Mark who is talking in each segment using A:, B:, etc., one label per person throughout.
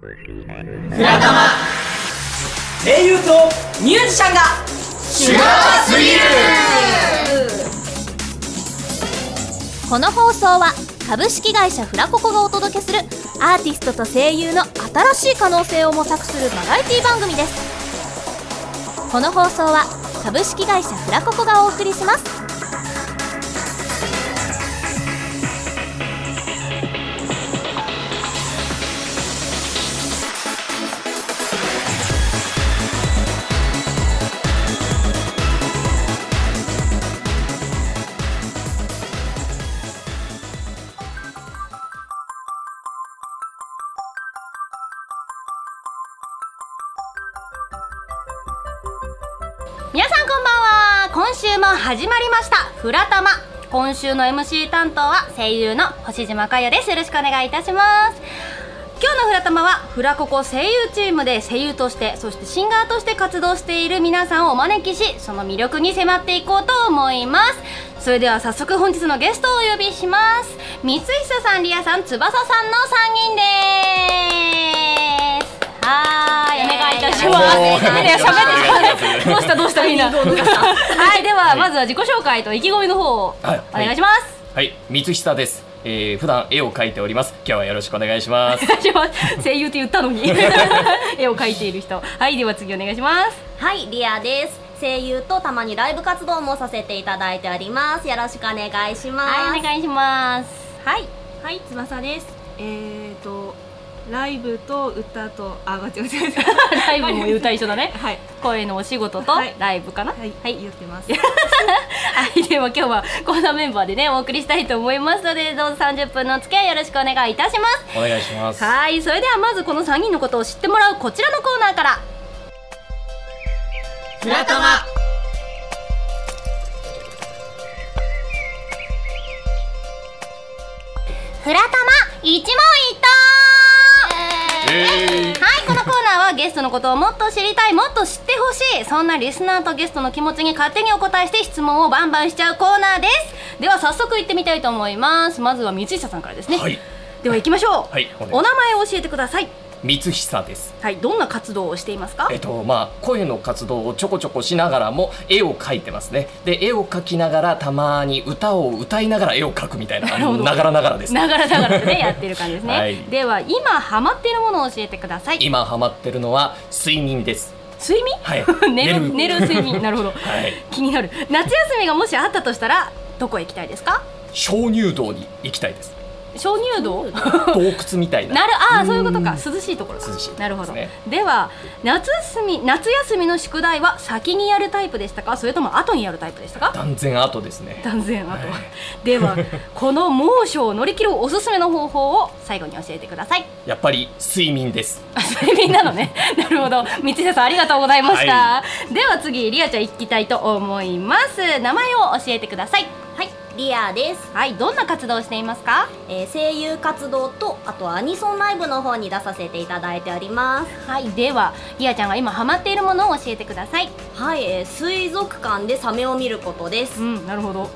A: フラタマ声優とミュージシャンが。シュガーすぎる。
B: この放送は株式会社フラココがお届けするアーティストと声優の新しい可能性を模索するバラエティ番組です。この放送は株式会社フラココがお送りします。
C: 始まりました。フラタマ。今週の MC 担当は声優の星島かよです。よろしくお願いいたします。今日のフラタマはフラココ声優チームで声優としてそしてシンガーとして活動している皆さんをお招きしその魅力に迫っていこうと思います。それでは早速本日のゲストをお呼びします。三久さんリアさん翼さんの3人です。はーいお願いいたします。ね喋ってたどうしたどうしたみんな。はい。ではまずは自己紹介と意気込みの方を
D: はい。
C: お願いします、
D: はい、三久です。えー、普段絵を描いております。今日はよろしくお願いします。
C: お願いします。声優って言ったのに。絵を描いている人。はいでは次お願いします。
E: はい、リアです。声優とたまにライブ活動もさせていただいております。よろしくお願いします。
C: はいお願いします。はい。
F: はい、翼です。えーと、ライブと歌と、あ、間違え間違え
C: ライブも歌一緒だね。
F: はい、
C: 声のお仕事と
F: はい。
C: ライブかな。
F: はい、
C: はい。
F: 言ってます。
C: はい、では今日はこんなメンバーでねお送りしたいと思いますのでどうぞ30分のお付き合いよろしくお願いいたします。
D: お願いします。
C: はい。それではまずこの3人のことを知ってもらうこちらのコーナーから。
A: フラタマ
C: フラタマ一問はいこのコーナーはゲストのことをもっと知りたいもっと知ってほしいそんなリスナーとゲストの気持ちに勝手にお答えして質問をバンバンしちゃうコーナーです。では早速行ってみたいと思います。まずは三久さんからですね、
D: はい、
C: では行きましょう、
D: はい。お
C: 名前を教えてください
D: 三久です。
C: はいどんな活動をしていますか？
D: えっとまあ声の活動をちょこちょこしながらも絵を描いてますね。で絵を描きながらたまに歌を歌いながら絵を描くみたいなながらながらです。
C: ながらながらでね やってる感じですね、
D: はい
C: では今ハマっているものを教えてください
D: 今ハマってるのは睡眠です。
C: 睡眠、
D: はい
C: 寝る
D: 寝る
C: 睡眠 なるほど、
D: はい。
C: 気になる夏休みがもしあったとしたらどこへ行きたいですか？
D: 鍾乳洞に行きたいです。
C: 鍾乳洞？
D: 洞窟みたいな。
C: なるああそういうことか。涼しいところか。
D: 涼しい。
C: なるほど。
D: で
C: は夏休み夏休みの宿題は先にやるタイプでしたか？それとも後にやるタイプでしたか？
D: 断然後ですね。
C: 断然後、ではこの猛暑を乗り切るおすすめの方法を最後に教えてください。
D: やっぱり睡眠です。
C: あ睡眠なのね。なるほど。三瀬さんありがとうございました、
D: は
C: では次リアちゃん行きたいと思います。名前を教えてください。
E: はい、リアです。
C: はいどんな活動をしていますか？
E: えー声優活動と、あとはアニソンライブの方に出させていただいております。
C: はいではリアちゃんが今ハマっているものを教えてください
E: はい、えー水族館でサメを見ることです。
C: うんなるほど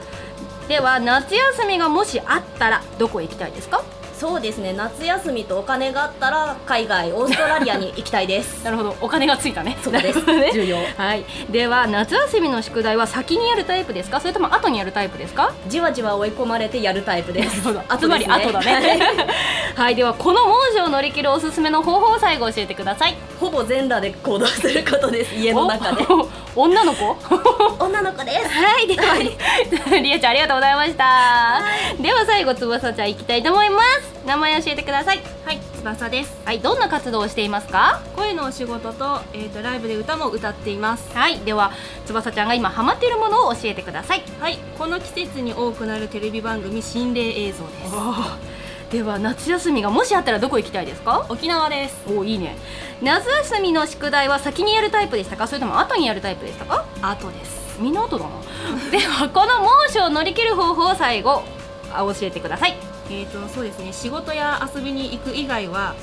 C: では夏休みがもしあったらどこへ行きたいですか？
E: そうですね、夏休みとお金があったら、海外、オーストラリアに行きたいです。
C: なるほど。お金がついたね。
E: そうです。
C: なるほどね。
E: 重要。
C: はい。では夏休みの宿題は先にやるタイプですか？それとも後にやるタイプですか？
E: じわじわ追い込まれてやるタイプです。
C: つ
E: 後
C: まり後だね。はい。ではこの猛暑を乗り切るおすすめの方法を最後教えてください
E: ほぼ全裸で行動することです、家の中で。
C: お 女の子？
E: 女の子です。
C: はいでは りあちゃんありがとうございましたでは最後翼ちゃん行きたいと思います名前教えてください
F: はい、翼です。
C: はいどんな活動をしていますか？
F: 声のお仕事と、えーと、ライブで歌も歌っています。
C: はいでは翼ちゃんが今ハマっているものを教えてください
F: はい、この季節に多くなるテレビ番組心霊映像です。
C: では夏休みがもしあったらどこ行きたいですか？
F: 沖縄です。
C: おいいね。夏休みの宿題は先にやるタイプでしたか？それとも後にやるタイプでしたか？
F: 後です。
C: みんな後だな。ではこの猛暑を乗り切る方法を最後あ教えてください。
F: えーと、そうですね、仕事や遊びに行く以外は。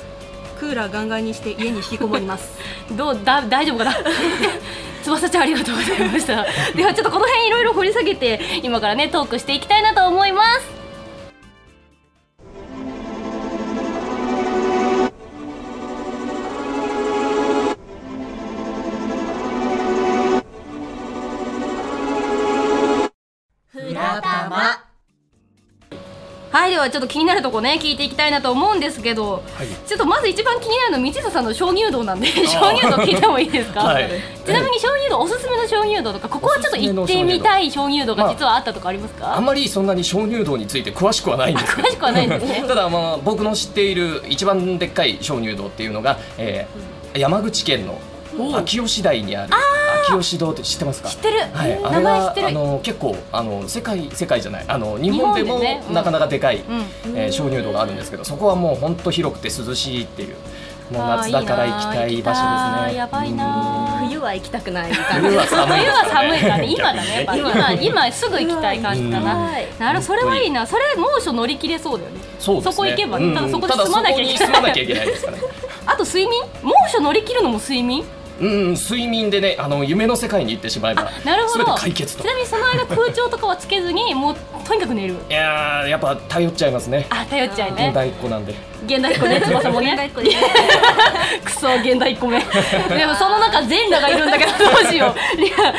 F: クーラーガンガンにして家に引きこもります。
C: どうだ大丈夫かな？翼ちゃんありがとうございました。ではちょっとこの辺いろいろ掘り下げて今からねトークしていきたいなと思いますはちょっと気になるとこね聞いていきたいなと思うんですけど、
D: はい。
C: ちょっとまず一番気になるのは道下さんの鍾乳洞なんで鍾乳洞聞いてもいいですか、
D: はい。
C: ちなみに鍾乳洞おすすめの鍾乳洞とかここはちょっと行ってみたい鍾乳洞が実はあったとかありますか、
D: あんまりそんなに鍾乳洞について詳しくはないんです
C: 詳しくはないんですね。
D: ただまあ僕の知っている一番でっかい鍾乳洞っていうのが、えー山口県の秋吉台にある秋吉堂って知ってますか？
C: 知ってる、
D: はい、あ
C: 名前知ってる。
D: あの結構あの世界世界じゃない。あの日本でもなかなかでかい、
C: うん。
D: えー鍾乳洞があるんですけどそこはもう本当広くて涼しいっていうもう夏だから行きたい場所ですね。
C: やばいな
E: 冬は行きたくない感
D: 冬は寒い
C: 冬は寒いからね。今だね
D: 逆に
C: やっぱ今今すぐ行きたい感じかな、
E: はい
C: なるそれはいいな。それ猛暑乗り切れそうだよね。
D: そうですね。
C: そこ行けばただそこで住まなきゃいけない。
D: ただそこに住まなきゃいけないですからね。
C: あと睡眠？猛暑乗り切るのも睡眠？
D: うん睡眠でねあの夢の世界に行ってしまえば
C: なるほど。
D: 解決と。
C: ちなみにその間空調とかはつけずにもうとにかく寝る。
D: いやーやっぱ頼っちゃいますね。
C: あ頼っちゃうね。
D: 現代っ子なんで。
C: 現代っ子ね翼もね。クソ現代っ子めでもその中全裸がいるんだけどどうしよう。いや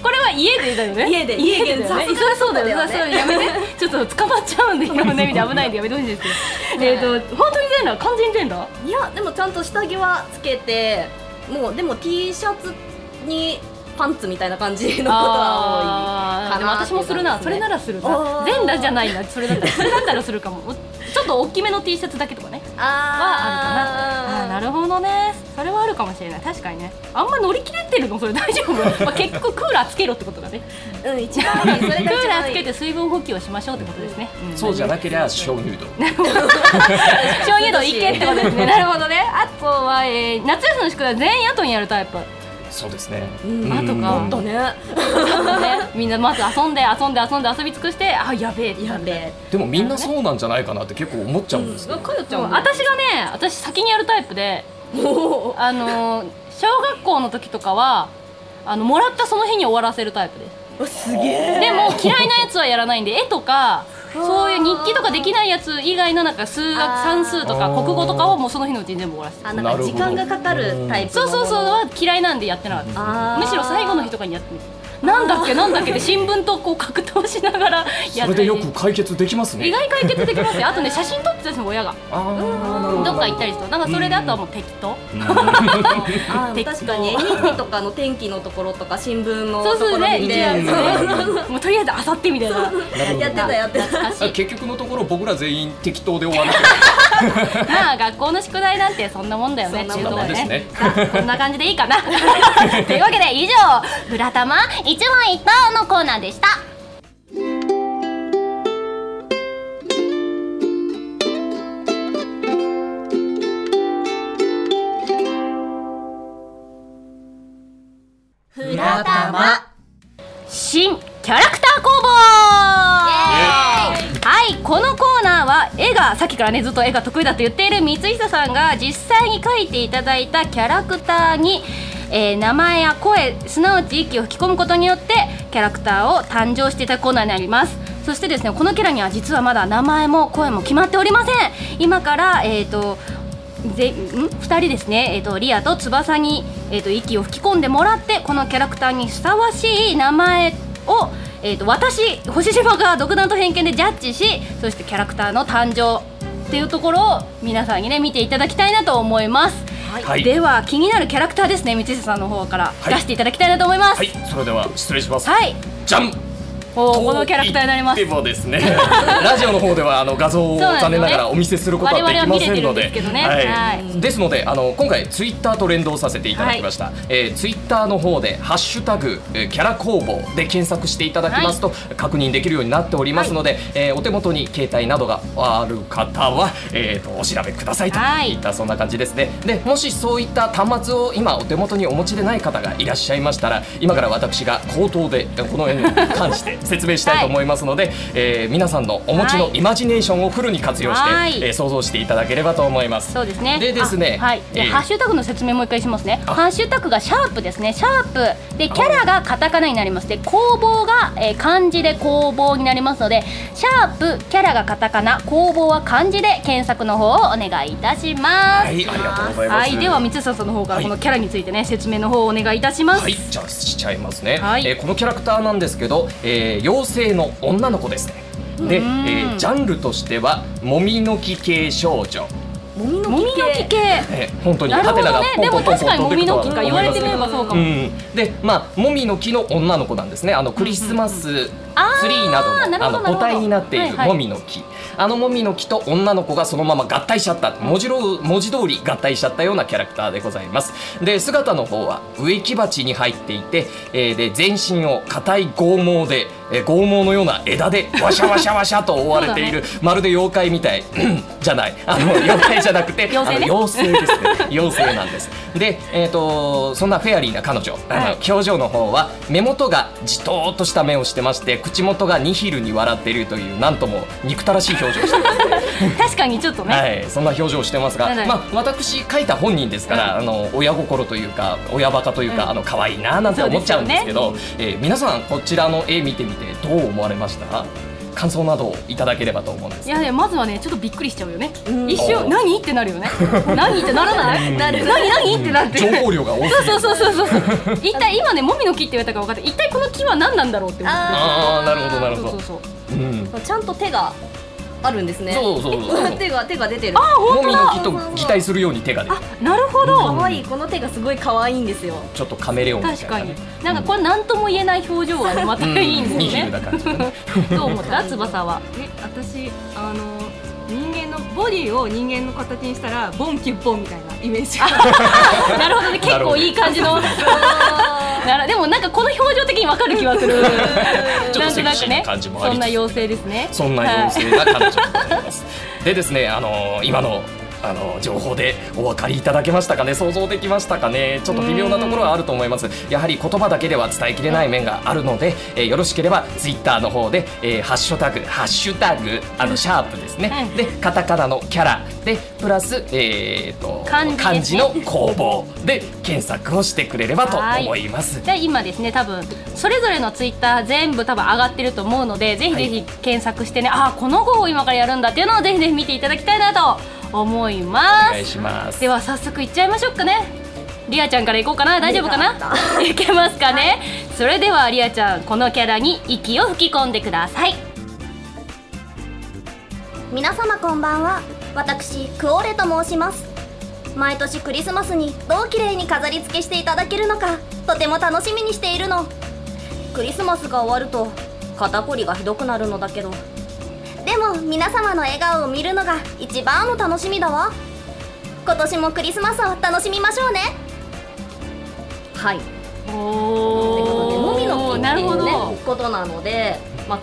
C: これは家でだよね。
E: 家で
C: 家でだよね。そりゃそうだよ
E: そうだよ。ね
C: そりゃそうだよ。やめて。ちょっと捕まっちゃうんで今の意味で危な。いんでやめてほしいんですけどえっと本当に全裸？完全に全裸？
E: いやでもちゃんと下着はつけてもうでも T シャツにパンツみたいな感じのことは多いかな。
C: も私もするな。それならするな全裸じゃないなそれだったらそれだったらするかもちょっと大きめの T シャツだけとかねはあるかな。あー。なるほどねそれはあるかもしれない。確かにね。あんま乗り切れてるの？それ大丈夫、まあ、結局クーラーつけろってことだね。
E: うん一番いいそれが
C: クーラーつ
E: 一番いい
C: けて水分補給をしましょうってことですね、ん。
D: そうじゃなければ鍾乳洞
C: 鍾乳洞行けってことですね。なるほどね。あとは、えー夏休みの宿題全員後にやるタイプ。
D: そうですね、
E: うん
C: あとか。
E: もっとね
C: ね。みんなまず遊んで遊んで遊んで遊び尽くしてあやべえ
E: やべえ。
D: でもみんなそうなんじゃないかなって結構思っちゃうんですけど、
E: かよちゃんも
C: 私がね私先にやるタイプで あのー小学校の時とかはあのもらったその日に終わらせるタイプです。
E: すげえ。
C: でも嫌いなやつはやらないんで絵とかそういう日記とかできないやつ以外のなんか数学算数とか国語とかをもうその日のうちに全部終わらせて
E: あなんか時間がかかるタイプ
C: そうそうそう。
E: う
C: は嫌いなんでやってなかったむしろ最後の日とかにやってみてなんだっけなんだっけで新聞とこう格闘しながらやって
D: それでよく解決できますね。
C: 意外解決できますよ。あとね写真撮ってたんですよ親が。
D: あー。なるほ
C: どっか行ったりするなんかそれであとはもう適当。
E: あ
C: 適当。
E: 確かに。絵日記とかの天気のところとか新聞のところ見て。
C: もうとりあえずあさってみたいな。
E: やってたやってた。
D: 結局のところ僕ら全員適当で終わる。
C: まあ学校の宿題なんてそんなもんだよね。
E: そんなもん
C: っていうところで
D: ですね
C: こんな感じでいいかな。というわけで以上「ブラタマ一問一答」のコーナーでした。
A: フラタマ
C: 新キャラクター工房。はいこのコーナーは絵がさっきからねずっと絵が得意だと言っている三久さんが実際に描いていただいたキャラクターに、えー名前や声すなわち息を吹き込むことによってキャラクターを誕生していたコーナーになります。そしてですねこのキャラには実はまだ名前も声も決まっておりません。今からえっ、とぜん？2人ですね、えー、とリアと翼に、えー、と息を吹き込んでもらってこのキャラクターにふさわしい名前を、えー、と私星島が独断と偏見でジャッジしそしてキャラクターの誕生っていうところを皆さんにね見ていただきたいなと思います、
D: はい。
C: では気になるキャラクターですね三瀬さんの方から
D: はい。
C: 出していただきたいなと思います。
D: はい。それでは失礼します。
C: はい、
D: じゃん
C: このキャラクターになります。
D: と言ってもですね。ラジオの方ではあの画像を残念ながらお見せすることはできませんので。
C: です
D: のであの今回ツイッターと連動させていただきました、えーツイッターの方で「ハッシュタグえーキャラ工房」で検索していただきますと、確認できるようになっておりますので、えーお手元に携帯などがある方は、えー、とお調べくださいと
C: はい。
D: いったそんな感じですね。でもしそういった端末を今お手元にお持ちでない方がいらっしゃいましたら今から私が口頭でこの絵に関して説明したいと思いますので、えー皆さんのお持ちのイマジネーションをフルに活用して、
C: はい
D: えー想像していただければと思います。
C: そうですね。
D: でですね
C: あはい。で、
D: えー
C: ハッシュタグの説明もう一回しますね。
D: あ
C: ハッシュタグがシャープですね。シャープでキャラがカタカナになります。で工房が、えー漢字で工房になりますので、シャープキャラがカタカナ、工房は漢字で検索の方をお願いいたします。
D: はい、ありがとうございます。
C: はい、では三草さんの方から
D: はい
C: このキャラについてね、説明の方をお願いいたします。
D: はい、じゃあしちゃいますね、
C: はい
D: えーこのキャラクターなんですけど、えー妖精の女の子ですね。で、えージャンルとしてはもみの木系少女。
E: もみの
C: 木系。
D: えー本当に
C: なるほどね。でも確かにもみの木か言われてみればそうかも。
D: うん、でまあもみの木の女の子なんですね。あのクリスマスツリーなどのあの母体になっている
C: はいはい。
D: もみの木、あのもみの木と女の子がそのまま合体しちゃった。文字ろ文字通り合体しちゃったようなキャラクターでございます。で姿の方は植木鉢に入っていて、えーで全身を硬い剛毛で、えー剛毛のような枝でワシャワシャワシャと覆われている、まるで妖怪みたい じゃない。あの妖怪じゃなくて
C: 妖精ね。
D: あの妖精ですね。妖精なんです。で、えー、とそんなフェアリーな彼女、あの
C: はい。
D: 表情の方は目元がじとーっとした目をしてまして口元がニヒルに笑っているというなんとも憎たらしい表情をしてます
C: 確かにちょっとね、
D: はい、そんな表情をしてますが、まあ、私書いた本人ですから、あの親心というか親バカというか、
C: うん。
D: あの可愛いななんて思っちゃうんですけど
C: そう
D: えー皆さんこちらの絵見てみてどう思われました？感想などをいただければと思うんです
C: いやいやまずはねちょっとびっくりしちゃうよね、
E: うん。
C: 一
D: お
C: 瞬何？ってなるよね。何？ってならない？
D: うん。
C: なる。何？何？ってなって。
D: 情報量が多す
C: そうそうそうそうそう。一体今ねもみの木って言われたか分かって一体この木は何なんだろうって思って。
D: あーなるほどなるほど。
C: そうそうそう。
D: うん。
E: ちゃんと手があるんですね。
D: そうそうそう
E: 手が手が出てる。
D: もみの木と擬態するように手が出る。
C: あなるほど、
E: 可愛いこの手がすごい可愛いんですよ。
D: ちょっとカメレオンみたい
C: 確かに。
D: な
C: んかこれ何とも言えない表情がねまたいいんですよね。どう思った？翼は。
F: え私あの人間のボディを人間の形にしたらボンキュッボンみたいなイメージ。が
C: なるほどね。結構いい感じの なるでもなんかこの表情的に分かる気はする。
D: ちょっとセクシーな
C: なんとなくね
D: 感じもありつつ。
C: そんな妖精ですね。
D: そんな妖精が彼女でございます。でですね、あの今のあの情報でお分かりいただけましたかね？想像できましたかね？ちょっと微妙なところはあると思います。やはり言葉だけでは伝えきれない面があるので、えーよろしければツイッターの方で、えーハッシュタグハッシュタグあのシャープですね、
C: うん
D: でカタカナのキャラ。でプラス、えー、と
C: 漢字
D: の工房で検索をしてくれればと思います。
C: で今ですね多分それぞれのツイッター全部多分上がってると思うのでぜひぜひ検索してね、ああこの号を今からやるんだっていうのをぜひぜひ見ていただきたいなと思いま
D: お願い
C: す
D: します。
C: では早速いっちゃいましょうかね。リアちゃんからいこうかな。大丈夫かな？いけますかね、それではリアちゃんこのキャラに息を吹き込んでください。
G: 皆様こんばんは。私クオーレと申します。毎年クリスマスにどう綺麗に飾り付けしていただけるのかとても楽しみにしているの。クリスマスが終わると肩こりがひどくなるのだけどでも皆様の笑顔を見るのが一番の楽しみだわ。今年もクリスマスを楽しみましょうね。
E: はい。
C: お
E: もみの木って
C: なるほど、
E: いうねことなのでまあ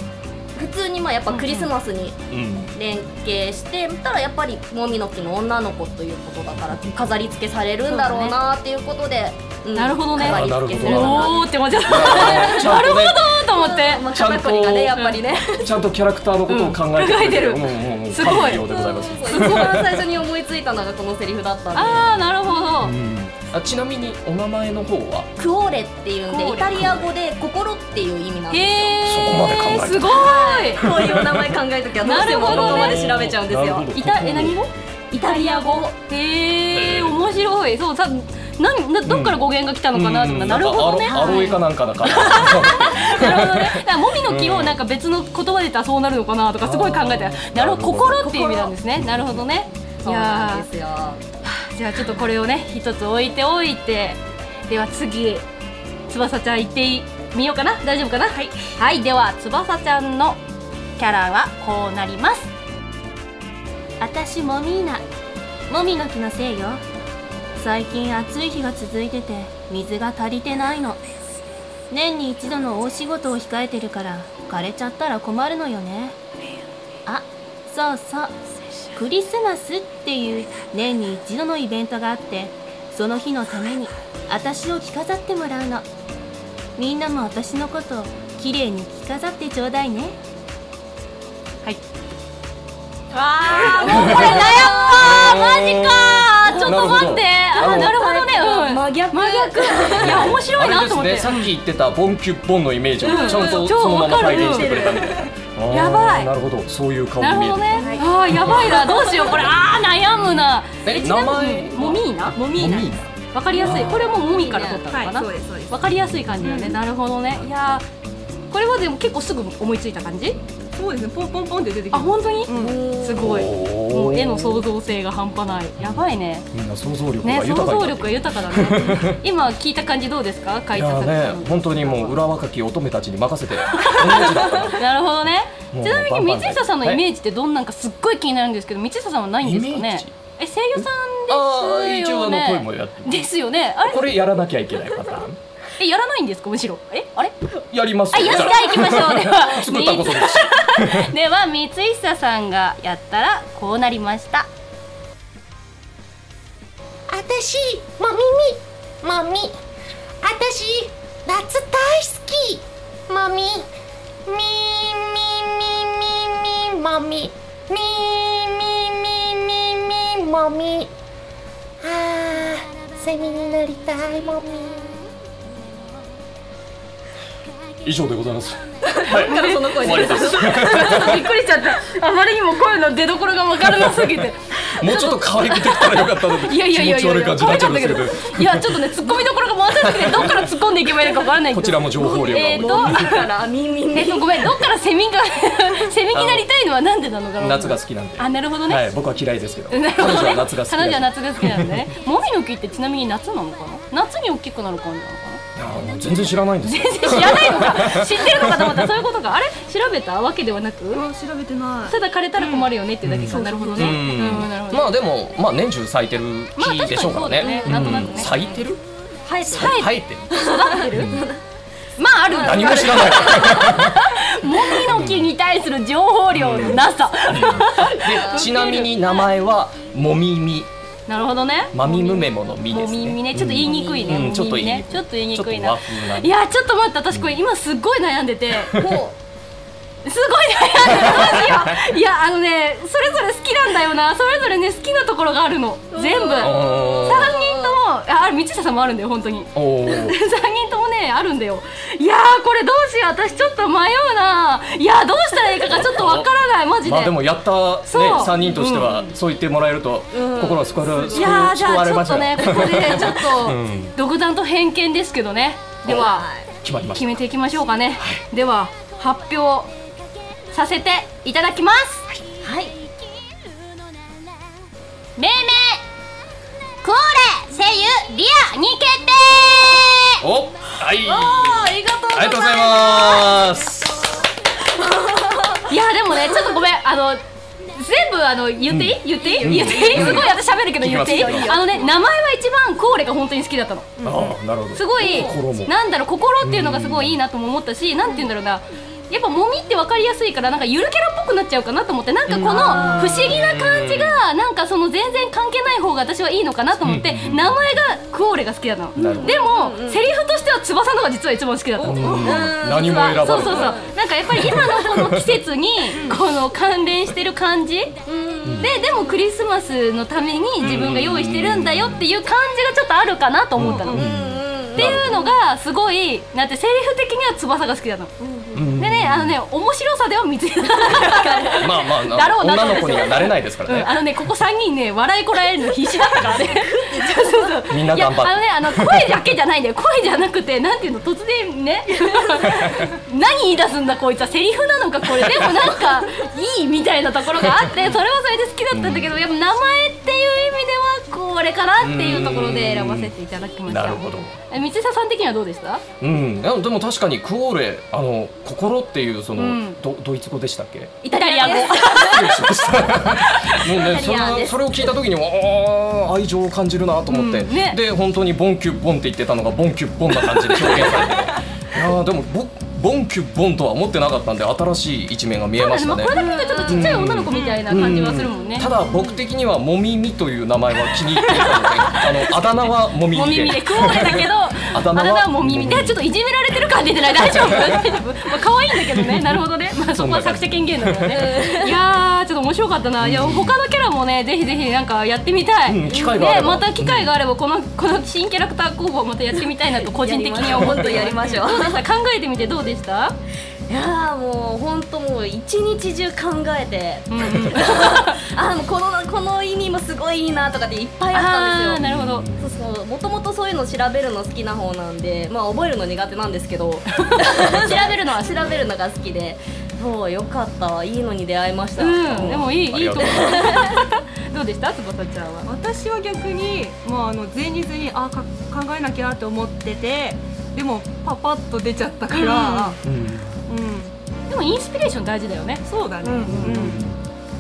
E: 普通にまあやっぱクリスマスに
D: うん。
E: 連携してたらやっぱりもみの木の女の子ということだから飾り付けされるんだろうなっていうことで、うん
C: なるほどね。
E: 飾り付けする
C: おーって思っちゃった。
D: ちゃんとね
C: と思って。
E: まあ
D: ちゃんと
E: 肩こりがねやっぱりね。
D: ちゃんとキャラクターのことを考えてる。
C: うん考
D: もうもうもう
C: すごい。
E: そう。一番最初に思いついたのがこのセリフだったんで。
C: ああなるほど、
D: うん。あちなみにお名前の方は？
E: クオーレっていうんでイタリア語で心っていう意味なんですよ。
C: へえ
D: そこまで考え
C: すごい。
E: こういうお名前考えるときはどうしても
C: なるほどね
E: 言葉で調べちゃうんですよ。
C: イタえ何語？
E: イタリア語。
C: へえ面白い。そうさなんなどっから語源が来たのかなとか、
D: うん。
C: なるほどね。
D: アロエかなんかだから。
C: なるほどね。だからもみの木をなんか別の言葉で言ったらそうなるのかなとかすごい考えてなるほど。心っていう意味なんですね。なるほどね。いや
E: んですよ。
C: ーじゃあちょっとこれをね一つ置いておいて。では次翼ちゃん行ってみようかな。大丈夫かな？はい、はい、では翼ちゃんのキャラはこうなります私もみーなもみの木のせいよ。最近暑い日が続いてて水が足りてないの。年に一度の大仕事を控えてるから枯れちゃったら困るのよね。あそうそう。クリスマスっていう年に一度のイベントがあってその日のために私を着飾ってもらうの。みんなも私のことを綺麗に着飾ってちょうだいね。はい。わあもうこれ悩むわマジか。ちょっと待って。あ
D: なるほど
C: ね。うん。
E: 真逆。
C: 真逆。いや面白い。なと思って。
D: さっき言ってたボンキュッボンのイメージを
C: うん。
D: ちゃんと
C: 超
D: そのまま再現してくれたみたい。な。あー
C: やばい
D: なるほど。そういう顔に見える。
C: なるほどね、ああやばいな。どうしようこれ。ああ悩むな。
D: え名前
C: もみーな？もみーな。わかりやすい。これももみから取ったのかな、わかりやすい感じだね、なるほどね。いやーこれはでも結構すぐ思いついた感じ？
F: そうですねポンポンポンって出てきて
C: あ本当に、
F: うん。
C: すごい。もう絵の創造性が半端ない。やばいね。
D: みんな想像力
C: ね
D: が豊かに。なって
C: 想像力が豊かだね。今聞いた感じどうですか？書いた作品。
D: ね本当にもう裏若き乙女たちに任せて。な
C: なるほどね。ちなみに道下さんのイメ
D: ージ
C: ってどんなんかすっごい気になるんですけど道下さんはないんですかね？
D: イメージ。
C: え声優さ
D: ああ
C: んです
D: 一応あの
C: よね
D: 声もやって
C: ですよね。あれ？
D: これやらなきゃいけないパターン？
C: えやらないんですか？むしろ。えあれ？
D: やります
C: あやじゃあ行きましょう。では
D: 作ったことです。し
C: では光久さんがやったらこうなりました
H: あたし、もみみ、もみ。あたし、夏大好き。もみ、み、み、み、み、もみ。み、み、み、み、み、もみ。あー、セミになりたい、もみ。
D: 以上でございます。
E: からその声
D: です。
C: ちょっとびっくりしちゃった。あまりにも声の出所が分からなすぎて。
D: もうちょっと可愛くできたらよかったので
C: いやいやいやいや。
D: 感じになっちゃうんですけど。
C: いやちょっとね突っ込みどころが回せなくてどっから突っ込んでいけばいいのか分からない
D: こちらも情報量が。
C: えーと
E: から耳
C: えっとごめんどっからセミがセミになりたいのはなんでなのかな
D: 夏が好きなんで。
C: あなるほどね、
D: はい僕は嫌いですけど。
C: なるほどね。
D: 彼女は夏が好き
C: 彼女は
D: な
C: 夏が好きなんでね。もみの木ってちなみに夏なのかな？夏に大きくなる感じなのかな？い
D: や全然知らないんですよ。
C: 全然知らないのか。知ってるのかと思ったらそういうことか。あれ？調べたわけではなく？
F: うん調べてない。
C: ただ枯れたら困るよねってだけか、
F: うん。
C: なるほどね
D: う
C: う。ん。
D: まあでもまあ年中咲いてる木でしょうからね,、
C: まあね。なんとなくね。
D: うん咲いてる？
C: 生えて
D: さ生えてる。
C: 育ってる？まあある
D: 何も知らない。
C: もみの木に対する情報量のなさ。
D: でちなみに名前はもみみ
C: なるほどね。
D: まみむめものみで
C: も
D: すね。
C: みみね。ちょっと言いにくいね、
D: ちょっと言いにくい。
C: ちょっと言いにくいな。
D: い
C: やちょっと待って。私これ今すっごい悩んでて。すごい悩んでる。いやあのねそれぞれ好きなんだよな。それぞれね好きなところがあるの。全部。3人ああれ道下さんもあるんだよ本当に。
D: おー。
C: 3人ともねあるんだよ。いやーこれどうしよう。私ちょっと迷うな。いやどうしたらいいかがちょっとわからないマジで。
D: まあでもやったね
C: そう。
D: 3人としてはそう言ってもらえると心が救われ
C: いやーじゃあちょっとね ここでちょっと
D: ん。
C: 独断と偏見ですけどね。では
D: 決まりまし
C: 決めていきましょうかね、では発表させていただきます。
E: はい。
C: 命名クオーレ声優リアに決定。
D: たおはい。
E: ありがとう
D: ありがとうございます。
C: いやでもねちょっとごめん。あの全部あの言っていい、言っていい、言っていい、すごい私喋るけど言っていい？あのね名前は一番コーレが本当に好きだったの。
D: ああなるほど。
C: すごいなんだろう心っていうのがすごいいいなとも思ったし、なんて言うんだろうなやっぱもみって分かりやすいからなんかゆるキャラっぽくなっちゃうかなと思ってなんかこの不思議な感じがなんかその全然関係ない方が私はいいのかなと思って名前がクオーレが好きだったの。
D: なるほど。
C: でもセリフとしては翼の方が実は一番好きだったの
D: うん。何も選ばれ
C: そうそうそう。なんかやっぱり今のこの季節にこの関連してる感じ。ででもクリスマスのために自分が用意してるんだよっていう感じがちょっとあるかなと思ったの。っていうのがすごいなんてセリフ的には翼が好きだったの。
D: うん。
C: でねあのね面白さでは見つけた
D: まあまあな
C: だろうなと
D: 女の子にはなれないですから
C: うん、
D: ね
C: あのねここ3人ね笑いこらえるの必死だったからねそうそうそう。
D: みんな頑張って。
C: いやあのねあの声だけじゃないんだよ。声じゃなくてなんていうの突然ね。何言い出すんだこいつはセリフなのかこれ。でもなんかいいみたいなところがあってそれはそれで好きだったんだけど、やっぱ名前っていう意味ではこれかなっていうところで選ばせていただきました。
D: なるほど。
C: え道下さん的にはどうでした
D: うん。でも確かにクオーレあの心っていうその、
C: うん。
D: ドドイツ語でしたっけ？
C: イタリア語。
D: もうねそれはそれを聞いた時にはあー愛情を感じるなと思って、
C: うんね。
D: で本当にボンキュッボンって言ってたのがボンキュッボンな感じで表現されて。ていやーでもボボンキュッボンとは思ってなかったんで新しい一面が見えましたね。
C: これだけ見るとちょっとちっちゃい女の子みたいな感じはするもんね、
D: ただ僕的にはもみみという名前は気に入っていたのであのあだ名はもみ
C: も
D: みで。
C: みみでクオーレだけどあ
D: だ名は
C: もみみ。でちょっといじめられてる感出てない。大丈夫。大丈夫。まあ可愛いんだけどね。なるほどね。まあそこは作者権限だからね いやーちょっと面白かったな。いや他のキャラもねぜひぜひなんかやってみたい、
D: うん機会があれば。
C: ねまた機会があればこのこの新キャラクター候補をまたやってみたいなと個人的には思って
E: やりましょう。
C: 考えてみてどうでした？
E: いやーもう本当もう一日中考えて。
C: うん。
E: あのこのこの意味もすごいいいなとかっていっぱいあったんですよ。
C: なるほど。
E: そうそう。もともとそういうの調べるの好きな方なんでまあ覚えるの苦手なんですけど。
C: 調べるのは
E: 調べるのが好きでそうよかった。わいいのに出会いました、
C: うんでもいいいいと思う。どうでした？翼ちゃんは？
F: 私は逆にもうあの前日にあか考えなきゃって思っててでもパパッと出ちゃったから。
D: うん。
F: うん、
C: でもインスピレーション大事だよね。
F: そうだね、
C: うん。
F: うん。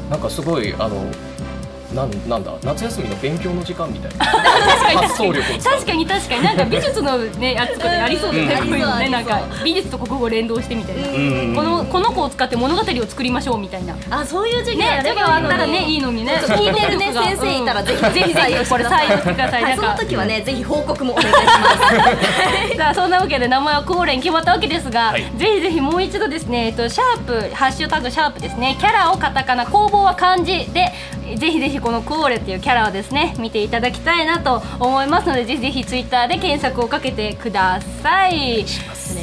D: なんかすごいあのなんなんだ夏休みの勉強の時間みたいな。発想力を使う。
C: 確かに確かに。なんか美術のね やつとかでありそうだよね、
D: うん
C: こういうのねなんか美術と国語を連動してみたいな、
D: うん。
C: このこの子を使って物語を作りましょうみたいな。
E: あそういう授業
C: ね
E: やれ
C: 授業あったら
E: ばいいのに
C: ね。いいのにね
E: 聞いてるね
C: が
E: 先生いたらぜひ
C: うん。ぜひぜひこれ採用してください、
E: はい、その時はねぜひ報告もお願いします。
C: さあそんなわけで名前はコーレン決まったわけですが、
D: はい。
C: ぜひぜひもう一度ですね、えっと、シャープハッシュタグシャープですね。キャラをカタカナ工房は漢字でぜひぜひこのコーレっていうキャラをですね見ていただきたいなと思いますのでぜひぜひツイッターで検索をかけてください。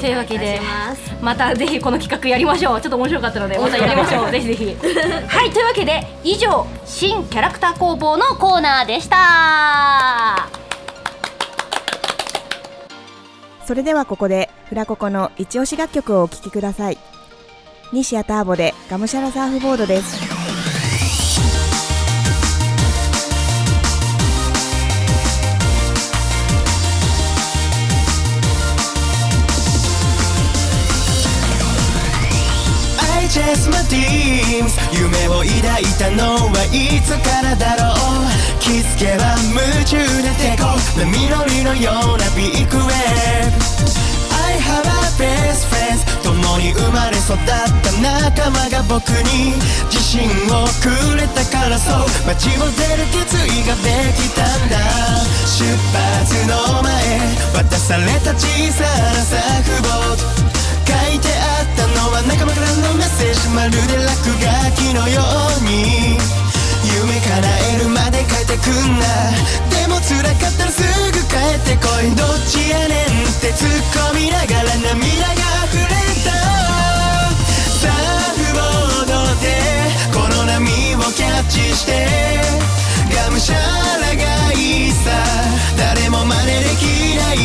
C: というわけでまたぜひこの企画やりましょう。ちょっと面白かったのでまたやりましょう。ぜひぜひ。はいというわけで以上新キャラクター工房のコーナーでした。
I: それではここでフラココの一押し楽曲をお聴きください。西谷ターボでガムシャラサーフボードです「
J: chase my dreams」夢を抱いたのはいつからだろう。気づけば夢中でてこな緑のようなビッグウェーブ I have a best friend 共に生まれ育った仲間が僕に自信をくれたからそう。街を出る決意ができたんだ。出発の前。渡された小さなサーフボード。書いてあったのは仲間からのメッセージまるで落書きのように夢叶えるまで帰ってくんなでも辛かったらすぐ帰ってこいどっちやねんって突っ込みながら涙が溢れたサーフボードでこの波をキャッチしてがむしゃらがいいさ誰も真似できない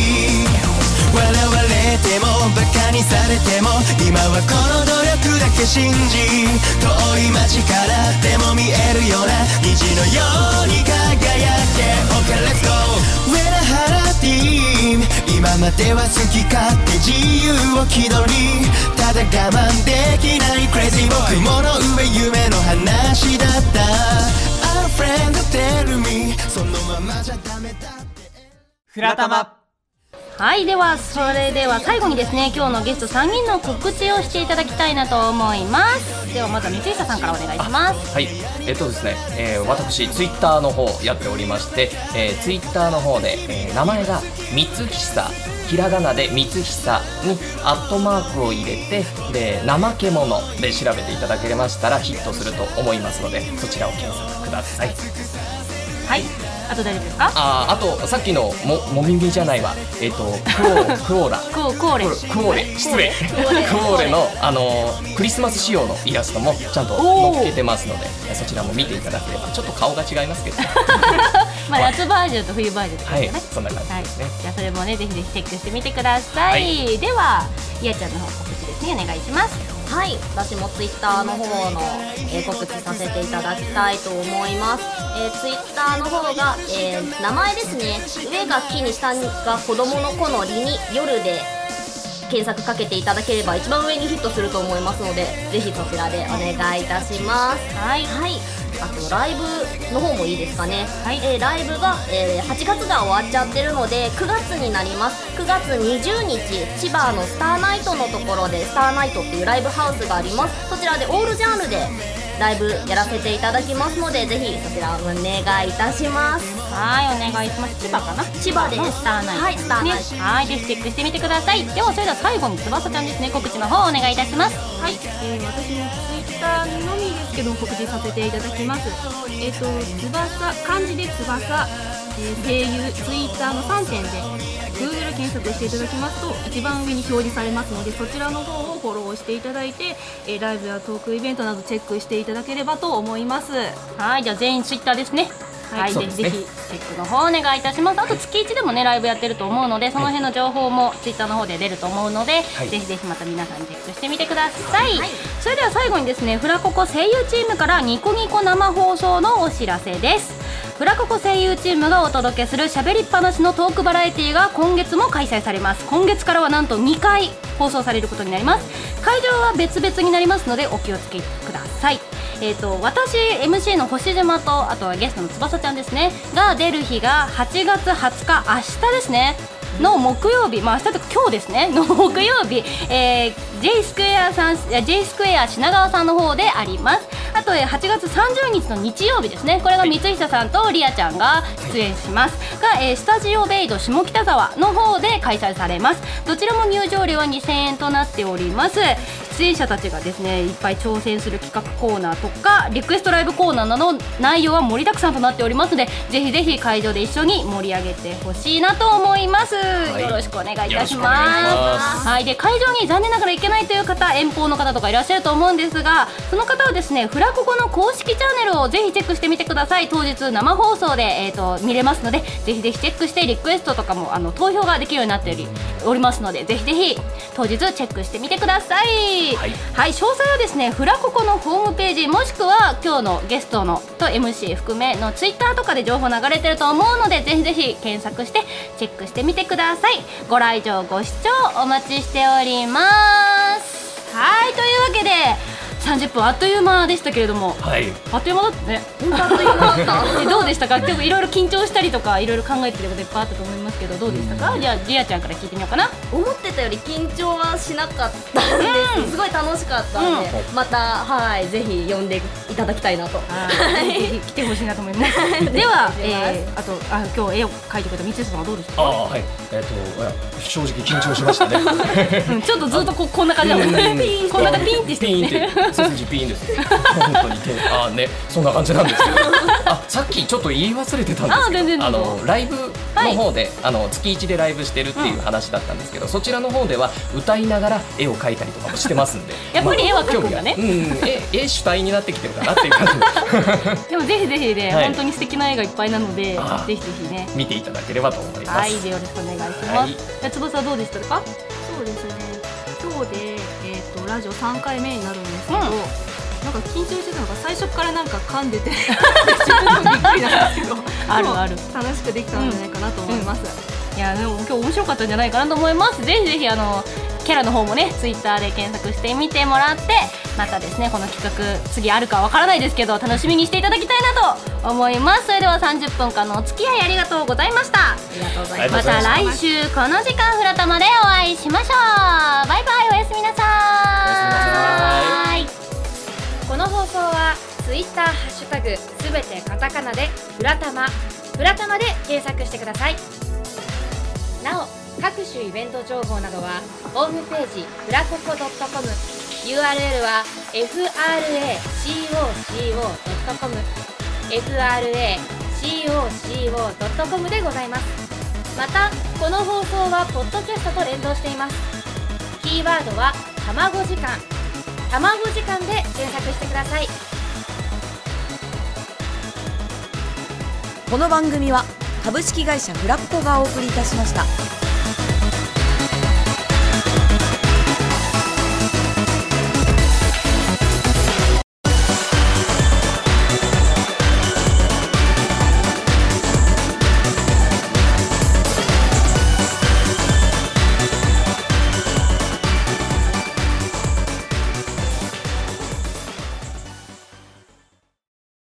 J: 笑われてもバカにされても今はこの努力だけ信じ遠い街からでも見えるような虹のように輝け。OK let's go. 上田原ティーム今までは好き勝手自由を気取りただ我慢できない crazy 僕雲の上夢の話だった。Our friend tell me そのままじゃダメだって。
A: フラタマ。
C: はいではそれでは最後にですね今日のゲスト3人の告知をしていただきたいなと思います。ではまずは三井さんからお願いします。
D: はい、えっとですね、えー私ツイッターの方やっておりまして、えーツイッターの方で、えー名前が三つ久ひらがなで三つ久にアットマークを入れてで怠け者で調べていただけましたらヒットすると思いますのでそちらを検索ください。
C: はいあと大丈夫ですか？
D: あーあとさっきのももみみじゃないわ。えっ、とクオクオーラ。
C: クオコーレ。
D: クオーレ。失礼。クオーレ。の、あのークリスマス仕様のイラストもちゃんと載っけてますのでそちらも見ていただければ。ちょっと顔が違いますけど。
C: まあ夏バージョンと冬バージョンとか
D: はい
C: ですね
D: そんな感じ
C: はい
D: ですね、
C: じゃあそれもねぜひぜひチェックしてみてください、
D: はい。
C: ではいやちゃんの方告知です。ねお願いします。
E: はい。私もツイッターの方の、えー告知させていただきたいと思います、えー、ツイッターの方が、えー名前ですね。上が木に下が子供の子のりに夜で検索かけていただければ一番上にヒットすると思いますのでぜひそちらでお願いいたします。
C: はい。
E: はい。あとライブの方もいいですかね、はい。えーライブが、えー8月が終わっちゃってるので9月になります。9月20日千葉のスターナイトのところでスターナイトっていうライブハウスがあります。そちらでオールジャンルでライブやらせていただきますのでぜひそちらお願いいたします。
C: はいお願いします。千葉かな？
E: 千葉です。
C: スターナイト
E: はいスターナイト
C: ねはいぜひチェックしてみてください。ではそれでは最後に翼ちゃんですね。告知の方お願いいたします。
F: はい、えー、私もツイッターのみですけど告知させていただきます。えっ、と翼漢字で翼、えー、声優ツイッターの3点で Google 検索していただきますと一番上に表示されますのでそちらの方をフォローしていただいて、えーライブやトークイベントなどチェックしていただければと思います。
C: はいじゃあ全員ツイッターですね。はい、ぜひぜひチェックの方お願いいたします。あと月1でもねライブやってると思うのでその辺の情報もツイッターの方で出ると思うので、
D: はい。
C: ぜひぜひまた皆さんチェックしてみてください、それでは最後にですねフラココ声優チームからニコニコ生放送のお知らせですフラココ声優チームがお届けするしゃべりっぱなしのトークバラエティーが今月も開催されます。今月からはなんと2回放送されることになります。会場は別々になりますのでお気をつけください。えー、と私 MC の星島とあとはゲストの翼ちゃんですね。が出る日が8月20日明日ですね。の木曜日、まあ明日とか今日ですね。の木曜日、えー、J スクエアさん J スクエア品川さんの方であります。あとえー8月30日の日曜日ですね。これが三久さんとリアちゃんが出演します、が、えースタジオベイド下北沢の方で開催されます。どちらも入場料は2000円となっております出演者たちがですねいっぱい挑戦する企画コーナーとかリクエストライブコーナーなど内容は盛りだくさんとなっておりますのでぜひぜひ会場で一緒に盛り上げてほしいなと思います、
D: い。
C: よろしくお願いいたします。はい、で会場に残念ながら行けないという方遠方の方とかいらっしゃると思うんですがその方はですねフラココの公式チャンネルをぜひチェックしてみてください。当日生放送で、えー、と見れますのでぜひぜひチェックしてリクエストとかもあの投票ができるようになっておりおりますのでぜひぜひ当日チェックしてみてください
D: はい。
C: はい、詳細はですねフラココのホームページもしくは今日のゲストのと MC 含めのツイッターとかで情報流れてると思うのでぜひぜひ検索してチェックしてみてください。ご来場ご視聴お待ちしております。はいというわけで30分あっという間でしたけれども。
D: はい。
C: あっという間だったね。本当あっという間だった。えどうでしたか？結構いろいろ緊張したりとかいろいろ考えてることいっぱいあったと思いますけどどうでしたか？じゃあリアちゃんから聞いてみようかな。
E: 思ってたより緊張はしなかったんです、すごい楽しかったんで、またはいぜひ呼んでいただきたいなと。
C: はい、ぜひ 来てほしいなと思います。では、えー、あとあ今日絵を描いてくれた三井さんはどうですか？
D: ああはい。えっ、といや正直緊張しましたね。
C: うんちょっとずっとここんな感じだもんね。
D: うん。
C: こんな感じピンってして
D: ピ
C: るね。
D: ーンって背筋ピーンです。よ本当に手あねそんな感じなんですけど。あさっきちょっと言い忘れてたんです
C: あ全然
D: けどあのライブの方で、あの月一でライブしてるっていう話だったんですけど、そちらの方では歌いながら絵を描いたりとかもしてますんで。
C: やっぱり絵は描くんだね。
D: まあ興味が。うん絵絵主体になってきてるかなっていう感じ。
C: でもぜひぜひね、
D: はい。
C: 本当に素敵な絵がいっぱいなので、ぜひぜひね。
D: 見ていただければと思います。
C: はい、でよろしくお願いします。
D: はい。
C: 翼はどうでしたか？
F: そうですね。今日で、えー、とラジオ3回目になるんですけど、
C: うん
F: なんか緊張してたのが最初からなんか噛んでて 自分もびっくりなんですけど
C: あるある。
F: 楽しくできたんじゃないかなと思います、
C: いやでも今日面白かったんじゃないかなと思います。ぜひぜひあのキャラの方もねツイッターで検索してみてもらってまたですねこの企画次あるかわからないですけど楽しみにしていただきたいなと思います。それでは30分間のお付き合いありがとうございました。
E: ありがとうございます。
C: また来週この時間フラタマでお会いしましょう。バイバイおやすみなさい
K: この放送はツイッターハッシュタグすべてカタカナでフラタマフラタマで検索してください。なお各種イベント情報などはホームページフラココ .com URL は fracoco.com fracoco.com でございます。またこの放送はポッドキャストと連動しています。キーワードは卵時間。卵時間で検索してください。
I: この番組は株式会社フラッコがお送りいたしました。